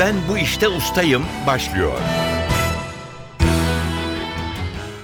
Ben bu işte ustayım başlıyor.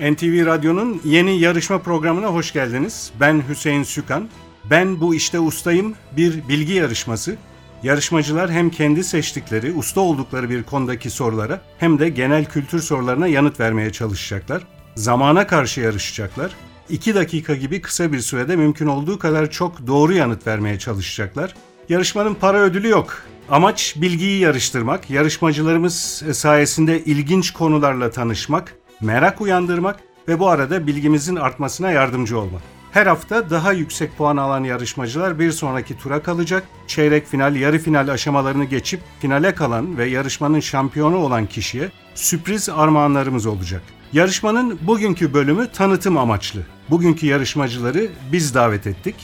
NTV Radyo'nun yeni yarışma programına hoş geldiniz. Ben Hüseyin Sükan. Ben bu işte ustayım bir bilgi yarışması. Yarışmacılar hem kendi seçtikleri, usta oldukları bir konudaki sorulara hem de genel kültür sorularına yanıt vermeye çalışacaklar. Zamana karşı yarışacaklar. 2 dakika gibi kısa bir sürede mümkün olduğu kadar çok doğru yanıt vermeye çalışacaklar. Yarışmanın para ödülü yok. Amaç bilgiyi yarıştırmak, yarışmacılarımız sayesinde ilginç konularla tanışmak, merak uyandırmak ve bu arada bilgimizin artmasına yardımcı olmak. Her hafta daha yüksek puan alan yarışmacılar bir sonraki tura kalacak. Çeyrek final, yarı final aşamalarını geçip finale kalan ve yarışmanın şampiyonu olan kişiye sürpriz armağanlarımız olacak. Yarışmanın bugünkü bölümü tanıtım amaçlı. Bugünkü yarışmacıları biz davet ettik.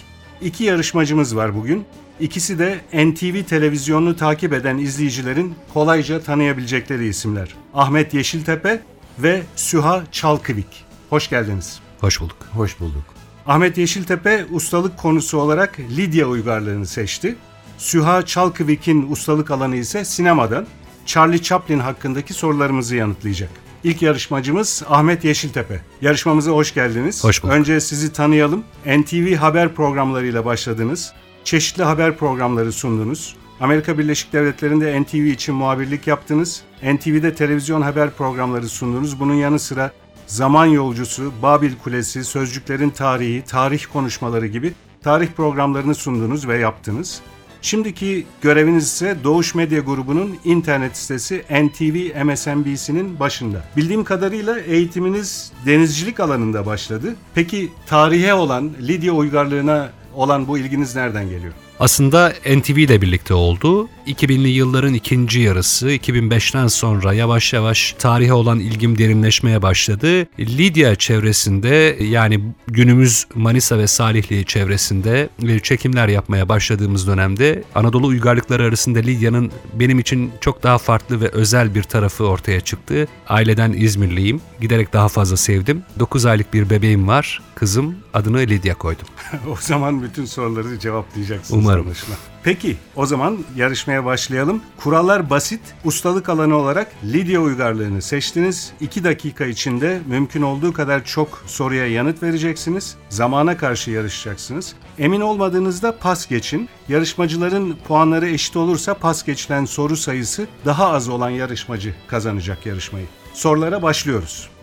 İki yarışmacımız var bugün. İkisi de NTV televizyonunu takip eden izleyicilerin kolayca tanıyabilecekleri isimler. Ahmet Yeşiltepe ve Süha Çalkıvik. Hoş geldiniz. Hoş bulduk. Hoş bulduk. Ahmet Yeşiltepe ustalık konusu olarak Lidya uygarlığını seçti. Süha Çalkıvik'in ustalık alanı ise sinemadan Charlie Chaplin hakkındaki sorularımızı yanıtlayacak. İlk yarışmacımız Ahmet Yeşiltepe. Yarışmamıza hoş geldiniz. Hoş bulduk. Önce sizi tanıyalım. NTV haber programlarıyla başladınız. Çeşitli haber programları sundunuz. Amerika Birleşik Devletleri'nde NTV için muhabirlik yaptınız. NTV'de televizyon haber programları sundunuz. Bunun yanı sıra Zaman Yolcusu, Babil Kulesi, Sözcüklerin Tarihi, Tarih Konuşmaları gibi tarih programlarını sundunuz ve yaptınız. Şimdiki göreviniz ise Doğuş Medya Grubu'nun internet sitesi NTV MSNBC'nin başında. Bildiğim kadarıyla eğitiminiz denizcilik alanında başladı. Peki tarihe olan, Lidya uygarlığına olan bu ilginiz nereden geliyor? Aslında NTV ile birlikte oldu. 2000'li yılların ikinci yarısı, 2005'ten sonra yavaş yavaş tarihe olan ilgim derinleşmeye başladı. Lidya çevresinde yani günümüz Manisa ve Salihli çevresinde çekimler yapmaya başladığımız dönemde Anadolu uygarlıkları arasında Lidya'nın benim için çok daha farklı ve özel bir tarafı ortaya çıktı. Aileden İzmirliyim. Giderek daha fazla sevdim. 9 aylık bir bebeğim var. Kızım adını Lidya koydum. o zaman bütün soruları cevaplayacaksınız. Umarım. anlaşılan. Peki o zaman yarışmaya başlayalım. Kurallar basit. Ustalık alanı olarak Lidya uygarlığını seçtiniz. 2 dakika içinde mümkün olduğu kadar çok soruya yanıt vereceksiniz. Zamana karşı yarışacaksınız. Emin olmadığınızda pas geçin. Yarışmacıların puanları eşit olursa pas geçilen soru sayısı daha az olan yarışmacı kazanacak yarışmayı. Sorulara başlıyoruz.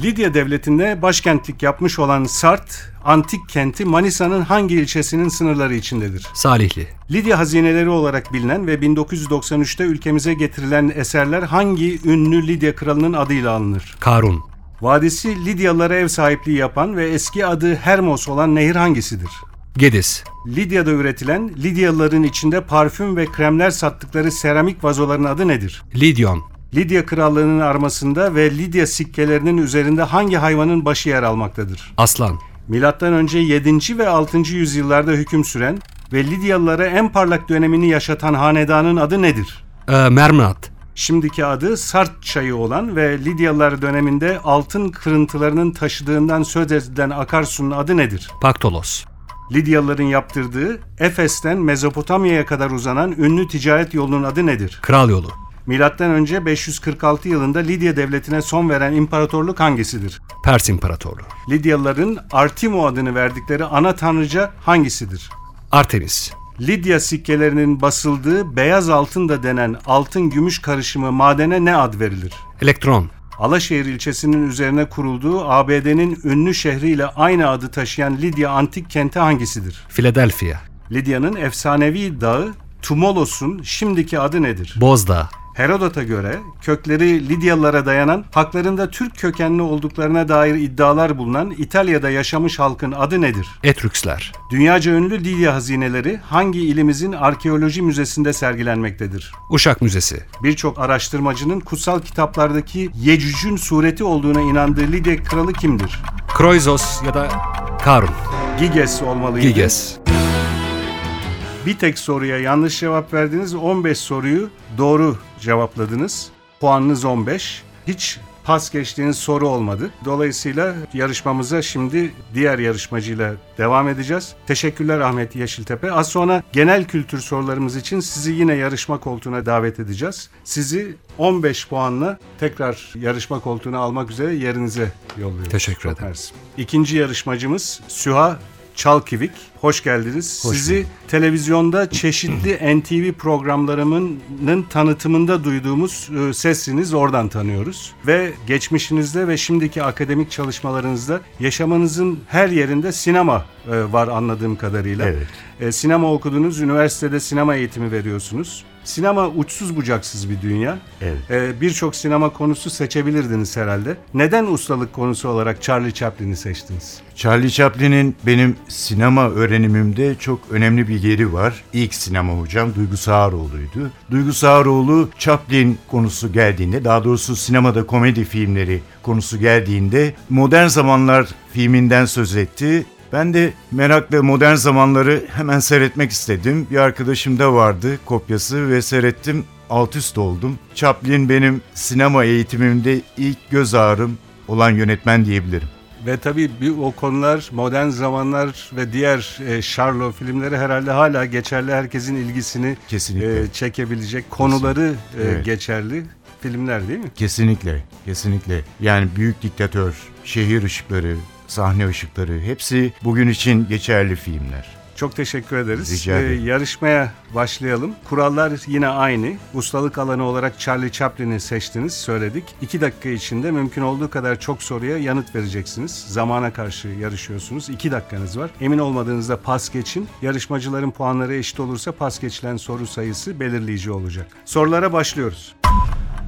Lidya Devleti'nde başkentlik yapmış olan Sart, antik kenti Manisa'nın hangi ilçesinin sınırları içindedir? Salihli, Lidya hazineleri olarak bilinen ve 1993'te ülkemize getirilen eserler hangi ünlü Lidya kralının adıyla alınır? Karun, Vadisi Lidyalılara ev sahipliği yapan ve eski adı Hermos olan nehir hangisidir? Gedis, Lidya'da üretilen Lidyalıların içinde parfüm ve kremler sattıkları seramik vazoların adı nedir? Lidyon, Lidya krallığının armasında ve Lidya sikkelerinin üzerinde hangi hayvanın başı yer almaktadır? Aslan, Milattan önce 7. ve 6. yüzyıllarda hüküm süren ve Lidyalılara en parlak dönemini yaşatan hanedanın adı nedir? e, Mermnat, Şimdiki adı Sart çayı olan ve Lidyalılar döneminde altın kırıntılarının taşıdığından söz edilen akarsunun adı nedir? Paktolos, Lidyalıların yaptırdığı Efes'ten Mezopotamya'ya kadar uzanan ünlü ticaret yolunun adı nedir? Kral Yolu, Milattan önce 546 yılında Lidya devletine son veren imparatorluk hangisidir? Pers İmparatoru, Lidyalıların Artimo adını verdikleri ana tanrıca hangisidir? Artemis, Lidya sikkelerinin basıldığı beyaz altın da denen altın gümüş karışımı madene ne ad verilir? Elektron, Alaşehir ilçesinin üzerine kurulduğu ABD'nin ünlü şehriyle aynı adı taşıyan Lidya antik kenti hangisidir? Philadelphia, Lidya'nın efsanevi dağı Tumolos'un şimdiki adı nedir? Bozdağ, Herodot'a göre kökleri Lidyalılara dayanan, haklarında Türk kökenli olduklarına dair iddialar bulunan İtalya'da yaşamış halkın adı nedir? Etrüksler, Dünyaca ünlü Lidya hazineleri hangi ilimizin arkeoloji müzesinde sergilenmektedir? Uşak Müzesi, Birçok araştırmacının kutsal kitaplardaki Yecüc'ün sureti olduğuna inandığı Lidya kralı kimdir? Kroizos ya da Karun, Giges olmalıydı. Giges, Bir tek soruya yanlış cevap verdiniz. 15 soruyu doğru cevapladınız. Puanınız 15. Hiç pas geçtiğiniz soru olmadı. Dolayısıyla yarışmamıza şimdi diğer yarışmacıyla devam edeceğiz. Teşekkürler Ahmet Yeşiltepe. Az sonra genel kültür sorularımız için sizi yine yarışma koltuğuna davet edeceğiz. Sizi 15 puanla tekrar yarışma koltuğuna almak üzere yerinize yolluyoruz. Teşekkür ederim. İkinci yarışmacımız Süha Çalkivik. Hoş geldiniz. Hoş Sizi televizyonda çeşitli NTV programlarının tanıtımında duyduğumuz e, sesiniz oradan tanıyoruz. Ve geçmişinizde ve şimdiki akademik çalışmalarınızda yaşamanızın her yerinde sinema e, var anladığım kadarıyla. Evet. E, sinema okudunuz, üniversitede sinema eğitimi veriyorsunuz. Sinema uçsuz bucaksız bir dünya. Evet. E, Birçok sinema konusu seçebilirdiniz herhalde. Neden ustalık konusu olarak Charlie Chaplin'i seçtiniz? Charlie Chaplin'in benim sinema öğrenimimde çok önemli bir yeri var. İlk sinema hocam Duygu Sağaroğlu'ydu. Duygu Sağaroğlu Chaplin konusu geldiğinde, daha doğrusu sinemada komedi filmleri konusu geldiğinde Modern Zamanlar filminden söz etti. Ben de merakla modern zamanları hemen seyretmek istedim. Bir arkadaşım da vardı kopyası ve seyrettim. Alt üst oldum. Chaplin benim sinema eğitimimde ilk göz ağrım olan yönetmen diyebilirim. Ve tabii bir o konular modern zamanlar ve diğer e, Charlo filmleri herhalde hala geçerli herkesin ilgisini Kesinlikle. e, çekebilecek konuları e, Evet. geçerli filmler değil mi? Kesinlikle, kesinlikle. Yani Büyük Diktatör, Şehir Işıkları, Sahne Işıkları hepsi bugün için geçerli filmler. Çok teşekkür ederiz. Rica ederim. yarışmaya başlayalım. Kurallar yine aynı. Ustalık alanı olarak Charlie Chaplin'i seçtiniz, söyledik. İki dakika içinde mümkün olduğu kadar çok soruya yanıt vereceksiniz. Zamana karşı yarışıyorsunuz. İki dakikanız var. Emin olmadığınızda pas geçin. Yarışmacıların puanları eşit olursa pas geçilen soru sayısı belirleyici olacak. Sorulara başlıyoruz.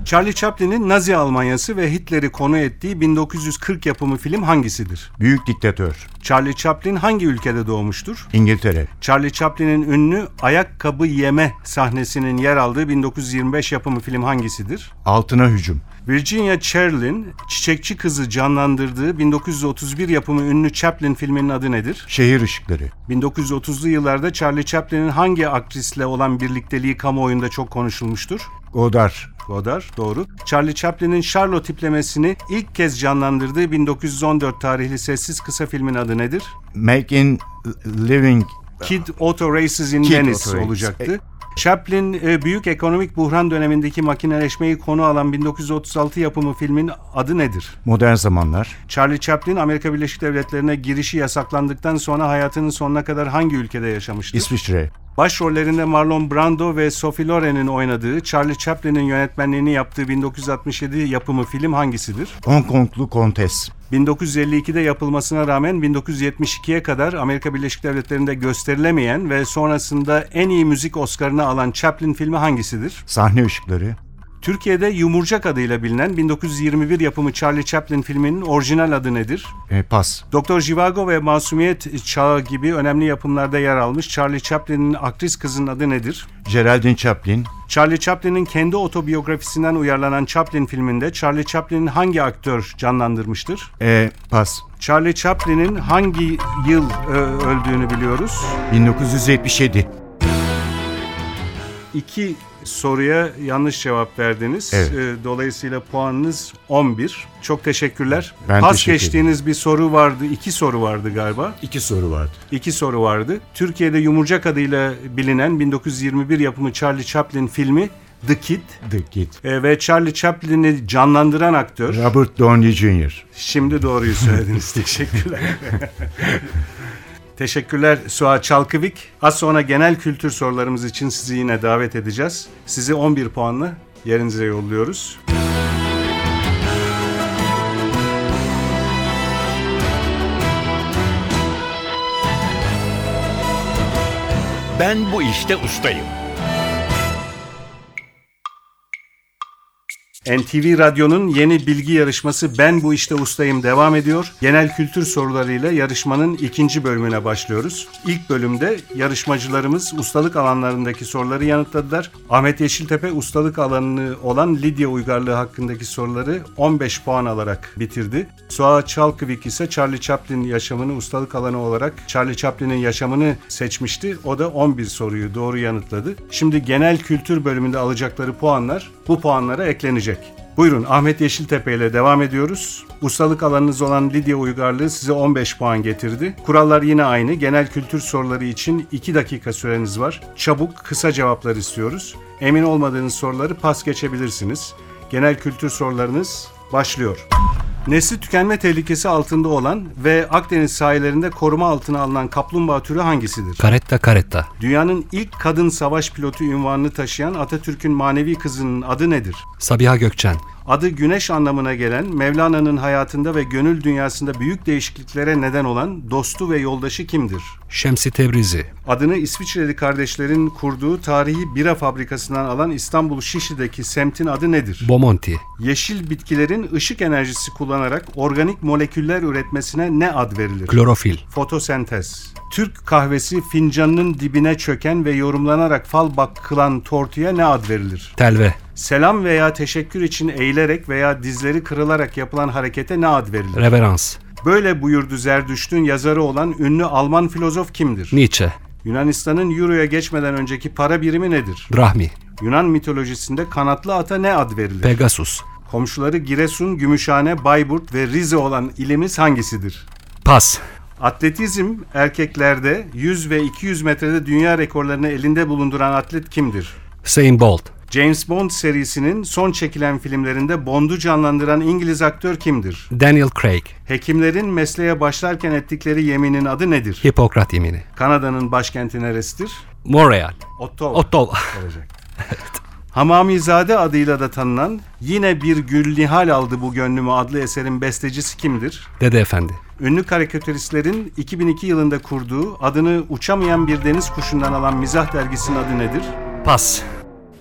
Charlie Chaplin'in Nazi Almanyası ve Hitler'i konu ettiği 1940 yapımı film hangisidir? Büyük Diktatör, Charlie Chaplin hangi ülkede doğmuştur? İngiltere, Charlie Chaplin'in ünlü ayakkabı yeme sahnesinin yer aldığı 1925 yapımı film hangisidir? Altına Hücum, Virginia Cherlin, çiçekçi kızı canlandırdığı 1931 yapımı ünlü Chaplin filminin adı nedir? Şehir Işıkları, 1930'lu yıllarda Charlie Chaplin'in hangi aktrisle olan birlikteliği kamuoyunda çok konuşulmuştur? Godard, Godard, doğru. Charlie Chaplin'in Charlotte tiplemesini ilk kez canlandırdığı 1914 tarihli sessiz kısa filmin adı nedir? Make in Living, Kid Auto Races in Kid Venice Auto olacaktı. Chaplin e, büyük ekonomik buhran dönemindeki makineleşmeyi konu alan 1936 yapımı filmin adı nedir? Modern Zamanlar, Charlie Chaplin Amerika Birleşik Devletleri'ne girişi yasaklandıktan sonra hayatının sonuna kadar hangi ülkede yaşamıştır? İsviçre, Başrollerinde Marlon Brando ve Sophie Loren'in oynadığı, Charlie Chaplin'in yönetmenliğini yaptığı 1967 yapımı film hangisidir? Hong Konglu Kontes, 1952'de yapılmasına rağmen 1972'ye kadar Amerika Birleşik Devletleri'nde gösterilemeyen ve sonrasında en iyi müzik Oscar'ını alan Chaplin filmi hangisidir? Sahne Işıkları, Türkiye'de Yumurcak adıyla bilinen 1921 yapımı Charlie Chaplin filminin orijinal adı nedir? e, Pas, Doktor Jivago ve Masumiyet Çağı gibi önemli yapımlarda yer almış Charlie Chaplin'in aktris kızının adı nedir? Geraldine Chaplin, Charlie Chaplin'in kendi otobiyografisinden uyarlanan Chaplin filminde Charlie Chaplin'in hangi aktör canlandırmıştır? e, Pas, Charlie Chaplin'in hangi yıl e, öldüğünü biliyoruz. 1977, İki soruya yanlış cevap verdiniz. Evet. E, dolayısıyla puanınız 11. Çok teşekkürler. Ben Pas teşekkür geçtiğiniz bir soru vardı. iki soru vardı galiba. iki soru vardı. İki soru vardı. Türkiye'de Yumurcak adıyla bilinen 1921 yapımı Charlie Chaplin filmi The Kid The Kid, e, ve Charlie Chaplin'i canlandıran aktör. Robert Downey Jr., Şimdi doğruyu söylediniz. Teşekkürler. Teşekkürler Suat Çalkıvik. Az sonra genel kültür sorularımız için sizi yine davet edeceğiz. Sizi 11 puanla yerinize yolluyoruz. Ben bu işte ustayım. NTV Radyo'nun yeni bilgi yarışması Ben Bu İşte Ustayım devam ediyor. Genel kültür sorularıyla yarışmanın ikinci bölümüne başlıyoruz. İlk bölümde yarışmacılarımız ustalık alanlarındaki soruları yanıtladılar. Ahmet Yeşiltepe ustalık alanı olan Lidya uygarlığı hakkındaki soruları 15 puan alarak bitirdi. Suat Çalkıvik ise Charlie Chaplin yaşamını ustalık alanı olarak Charlie Chaplin'in yaşamını seçmişti. O da 11 soruyu doğru yanıtladı. Şimdi genel kültür bölümünde alacakları puanlar bu puanlara eklenecek. Buyurun Ahmet Yeşiltepe ile devam ediyoruz. Ustalık alanınız olan Lidya Uygarlığı size 15 puan getirdi. Kurallar yine aynı. Genel kültür soruları için 2 dakika süreniz var. Çabuk, kısa cevaplar istiyoruz. Emin olmadığınız soruları pas geçebilirsiniz. Genel kültür sorularınız başlıyor. Nesli tükenme tehlikesi altında olan ve Akdeniz sahillerinde koruma altına alınan kaplumbağa türü hangisidir? Karetta karetta. Dünyanın ilk kadın savaş pilotu ünvanını taşıyan Atatürk'ün manevi kızının adı nedir? Sabiha Gökçen. Adı güneş anlamına gelen Mevlana'nın hayatında ve gönül dünyasında büyük değişikliklere neden olan dostu ve yoldaşı kimdir? Şemsi Tebrizi. Adını İsviçreli kardeşlerin kurduğu tarihi bira fabrikasından alan İstanbul Şişli'deki semtin adı nedir? Bomonti. Yeşil bitkilerin ışık enerjisi kullanarak organik moleküller üretmesine ne ad verilir? Klorofil. Fotosentez. Türk kahvesi fincanının dibine çöken ve yorumlanarak fal bakılan tortuya ne ad verilir? Telve. Selam veya teşekkür için eğilerek veya dizleri kırılarak yapılan harekete ne ad verilir? Reverans. Böyle buyurdu Zerdüşt'ün yazarı olan ünlü Alman filozof kimdir? Nietzsche. Yunanistan'ın Euro'ya geçmeden önceki para birimi nedir? Drahmi. Yunan mitolojisinde kanatlı ata ne ad verilir? Pegasus. Komşuları Giresun, Gümüşhane, Bayburt ve Rize olan ilimiz hangisidir? Pas. Atletizm erkeklerde 100 ve 200 metrede dünya rekorlarını elinde bulunduran atlet kimdir? Usain Bolt. James Bond serisinin son çekilen filmlerinde Bond'u canlandıran İngiliz aktör kimdir? Daniel Craig. Hekimlerin mesleğe başlarken ettikleri yeminin adı nedir? Hipokrat yemini. Kanada'nın başkenti neresidir? Montreal. Ottawa. Ottawa. olacak. Hamamizade adıyla da tanınan Yine Bir Gül Nihal Aldı Bu Gönlümü adlı eserin bestecisi kimdir? Dede Efendi. Ünlü karikatüristlerin 2002 yılında kurduğu adını uçamayan bir deniz kuşundan alan mizah dergisinin adı nedir? Pas.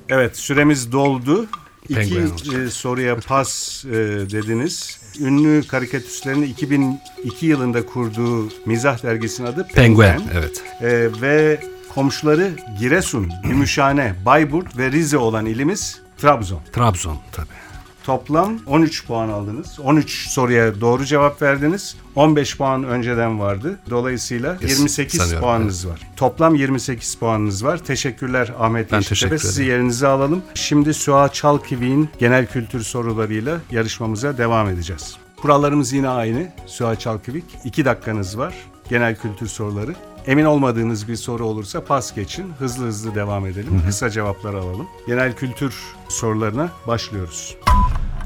Evet süremiz doldu. İki e, soruya pas e, dediniz. Ünlü karikatüristlerin 2002 yılında kurduğu mizah dergisinin adı Penguen. Penguen. Evet. E, ve komşuları Giresun, Gümüşhane, Bayburt ve Rize olan ilimiz Trabzon. Trabzon tabii. Toplam 13 puan aldınız. 13 soruya doğru cevap verdiniz. 15 puan önceden vardı. Dolayısıyla Yes, 28 sanıyorum, puanınız var. Toplam 28 puanınız var. Teşekkürler Ahmet Ben teşekkür Sizi ederim. yerinize alalım. Şimdi Suha Çalkivi'nin genel kültür sorularıyla yarışmamıza devam edeceğiz. Kurallarımız yine aynı. Suha Çalkivik. 2 dakikanız var. Genel kültür soruları. Emin olmadığınız bir soru olursa pas geçin. Hızlı hızlı devam edelim. Kısa cevaplar alalım. Genel kültür sorularına başlıyoruz.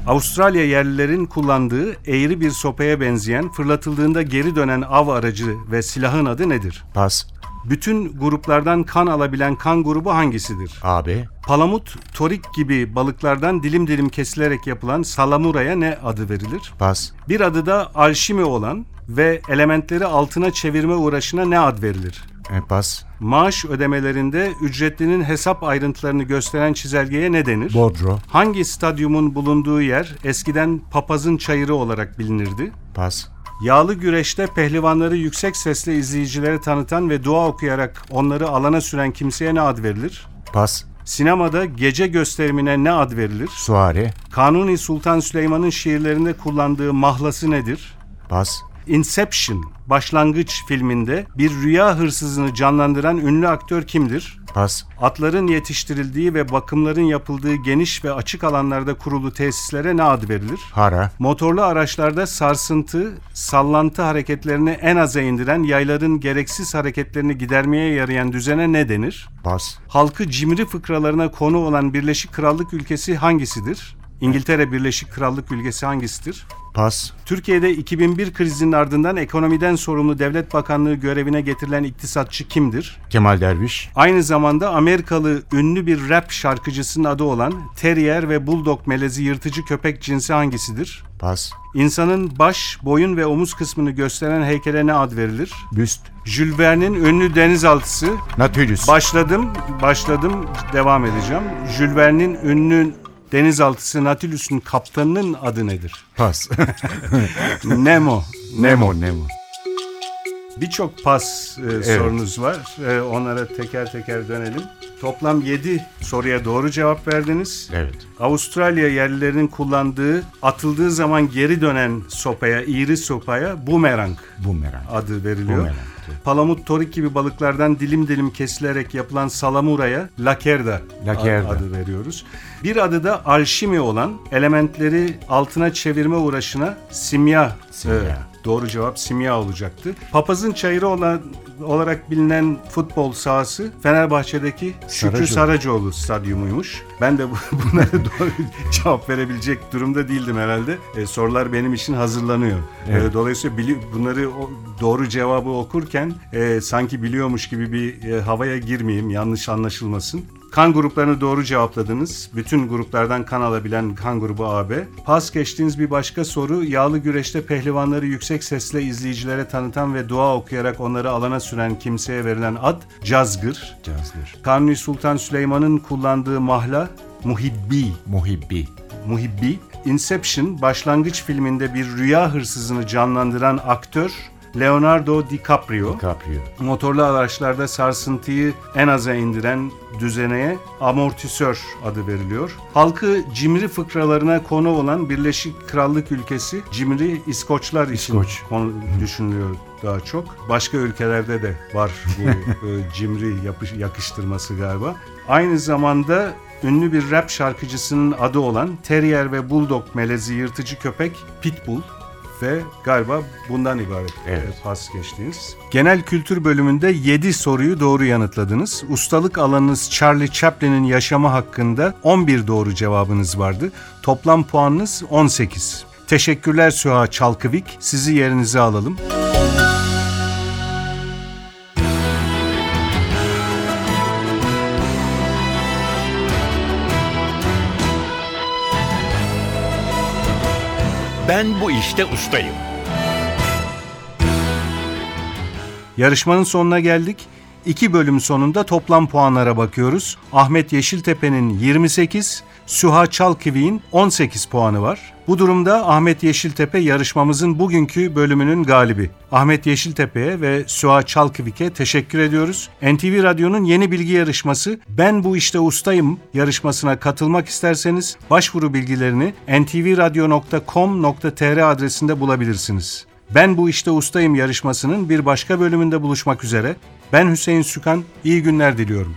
Avustralya yerlilerin kullandığı eğri bir sopaya benzeyen fırlatıldığında geri dönen av aracı ve silahın adı nedir? Pas. Bütün gruplardan kan alabilen kan grubu hangisidir? AB. Palamut, torik gibi balıklardan dilim dilim kesilerek yapılan salamuraya ne adı verilir? Pas. Bir adı da alşimi olan ve elementleri altına çevirme uğraşına ne ad verilir? E, pas. Maaş ödemelerinde ücretlinin hesap ayrıntılarını gösteren çizelgeye ne denir? Bodro. Hangi stadyumun bulunduğu yer eskiden papazın çayırı olarak bilinirdi? Pas. Yağlı güreşte pehlivanları yüksek sesle izleyicilere tanıtan ve dua okuyarak onları alana süren kimseye ne ad verilir? Pas. Sinemada gece gösterimine ne ad verilir? Suare. Kanuni Sultan Süleyman'ın şiirlerinde kullandığı mahlası nedir? Pas. Inception, başlangıç filminde bir rüya hırsızını canlandıran ünlü aktör kimdir? Pas. Atların yetiştirildiği ve bakımların yapıldığı geniş ve açık alanlarda kurulu tesislere ne ad verilir? Hara. Motorlu araçlarda sarsıntı, sallantı hareketlerini en aza indiren yayların gereksiz hareketlerini gidermeye yarayan düzene ne denir? Pas. Halkı cimri fıkralarına konu olan Birleşik Krallık ülkesi hangisidir? İngiltere Birleşik Krallık ülkesi hangisidir? Pas. Türkiye'de 2001 krizinin ardından ekonomiden sorumlu devlet bakanlığı görevine getirilen iktisatçı kimdir? Kemal Derviş. Aynı zamanda Amerikalı ünlü bir rap şarkıcısının adı olan Terrier ve Bulldog melezi yırtıcı köpek cinsi hangisidir? Pas. İnsanın baş, boyun ve omuz kısmını gösteren heykele ne ad verilir? Büst. Jules Verne'in ünlü denizaltısı. Nautilus. Başladım, başladım, devam edeceğim. Jules Verne'in ünlü denizaltısı Nautilus'un kaptanının adı nedir? Pas. Nemo. Nemo. Nemo. Birçok pas e, sorunuz var. E, onlara teker teker dönelim. Toplam 7 soruya doğru cevap verdiniz. Evet. Avustralya yerlilerinin kullandığı, atıldığı zaman geri dönen sopaya, iğri sopaya bumerang Bumerang. adı veriliyor. Bumerang, evet. Palamut, torik gibi balıklardan dilim dilim kesilerek yapılan salamuraya lakerda, Lakerda. adı veriyoruz. Bir adı da alşimi olan elementleri altına çevirme uğraşına simya. Simya. e, doğru cevap simya olacaktı. Papazın çayırı olan olarak bilinen futbol sahası Fenerbahçe'deki Şükrü Saracoğlu. Saracoğlu stadyumuymuş. Ben de bu, bunlara doğru cevap verebilecek durumda değildim herhalde. E, sorular benim için hazırlanıyor. E, dolayısıyla bili- bunları o- doğru cevabı okurken e, sanki biliyormuş gibi bir e, havaya girmeyeyim, yanlış anlaşılmasın. Kan gruplarını doğru cevapladınız. Bütün gruplardan kan alabilen kan grubu AB. Pas geçtiğiniz bir başka soru. Yağlı güreşte pehlivanları yüksek sesle izleyicilere tanıtan ve dua okuyarak onları alana süren kimseye verilen ad cazgır. Cazgır. Kanuni Sultan Süleyman'ın kullandığı mahla muhibbi. Muhibbi. Muhibbi. Inception başlangıç filminde bir rüya hırsızını canlandıran aktör Leonardo DiCaprio. DiCaprio. Motorlu araçlarda sarsıntıyı en aza indiren düzeneye amortisör adı veriliyor. Halkı cimri fıkralarına konu olan Birleşik Krallık ülkesi cimri İskoçlar için İskoç. konu düşünülüyor daha çok. Başka ülkelerde de var bu e, cimri yapış, yakıştırması galiba. Aynı zamanda ünlü bir rap şarkıcısının adı olan Terrier ve Bulldog melezi yırtıcı köpek Pitbull ve galiba bundan ibaret Evet. e, pas geçtiniz. Genel kültür bölümünde 7 soruyu doğru yanıtladınız. Ustalık alanınız Charlie Chaplin'in yaşamı hakkında 11 doğru cevabınız vardı. Toplam puanınız 18. Teşekkürler Süha Çalkıvik. Sizi yerinize alalım. Ben bu işte ustayım. Yarışmanın sonuna geldik. İki bölüm sonunda toplam puanlara bakıyoruz. Ahmet Yeşiltepe'nin 28, Süha Çalkivi'nin 18 puanı var. Bu durumda Ahmet Yeşiltepe yarışmamızın bugünkü bölümünün galibi. Ahmet Yeşiltepe'ye ve Süha Çalkivik'e teşekkür ediyoruz. NTV Radyo'nun yeni bilgi yarışması Ben Bu İşte Ustayım yarışmasına katılmak isterseniz başvuru bilgilerini ntvradio.com.tr adresinde bulabilirsiniz. Ben bu işte ustayım yarışmasının bir başka bölümünde buluşmak üzere. Ben Hüseyin Sükan, iyi günler diliyorum.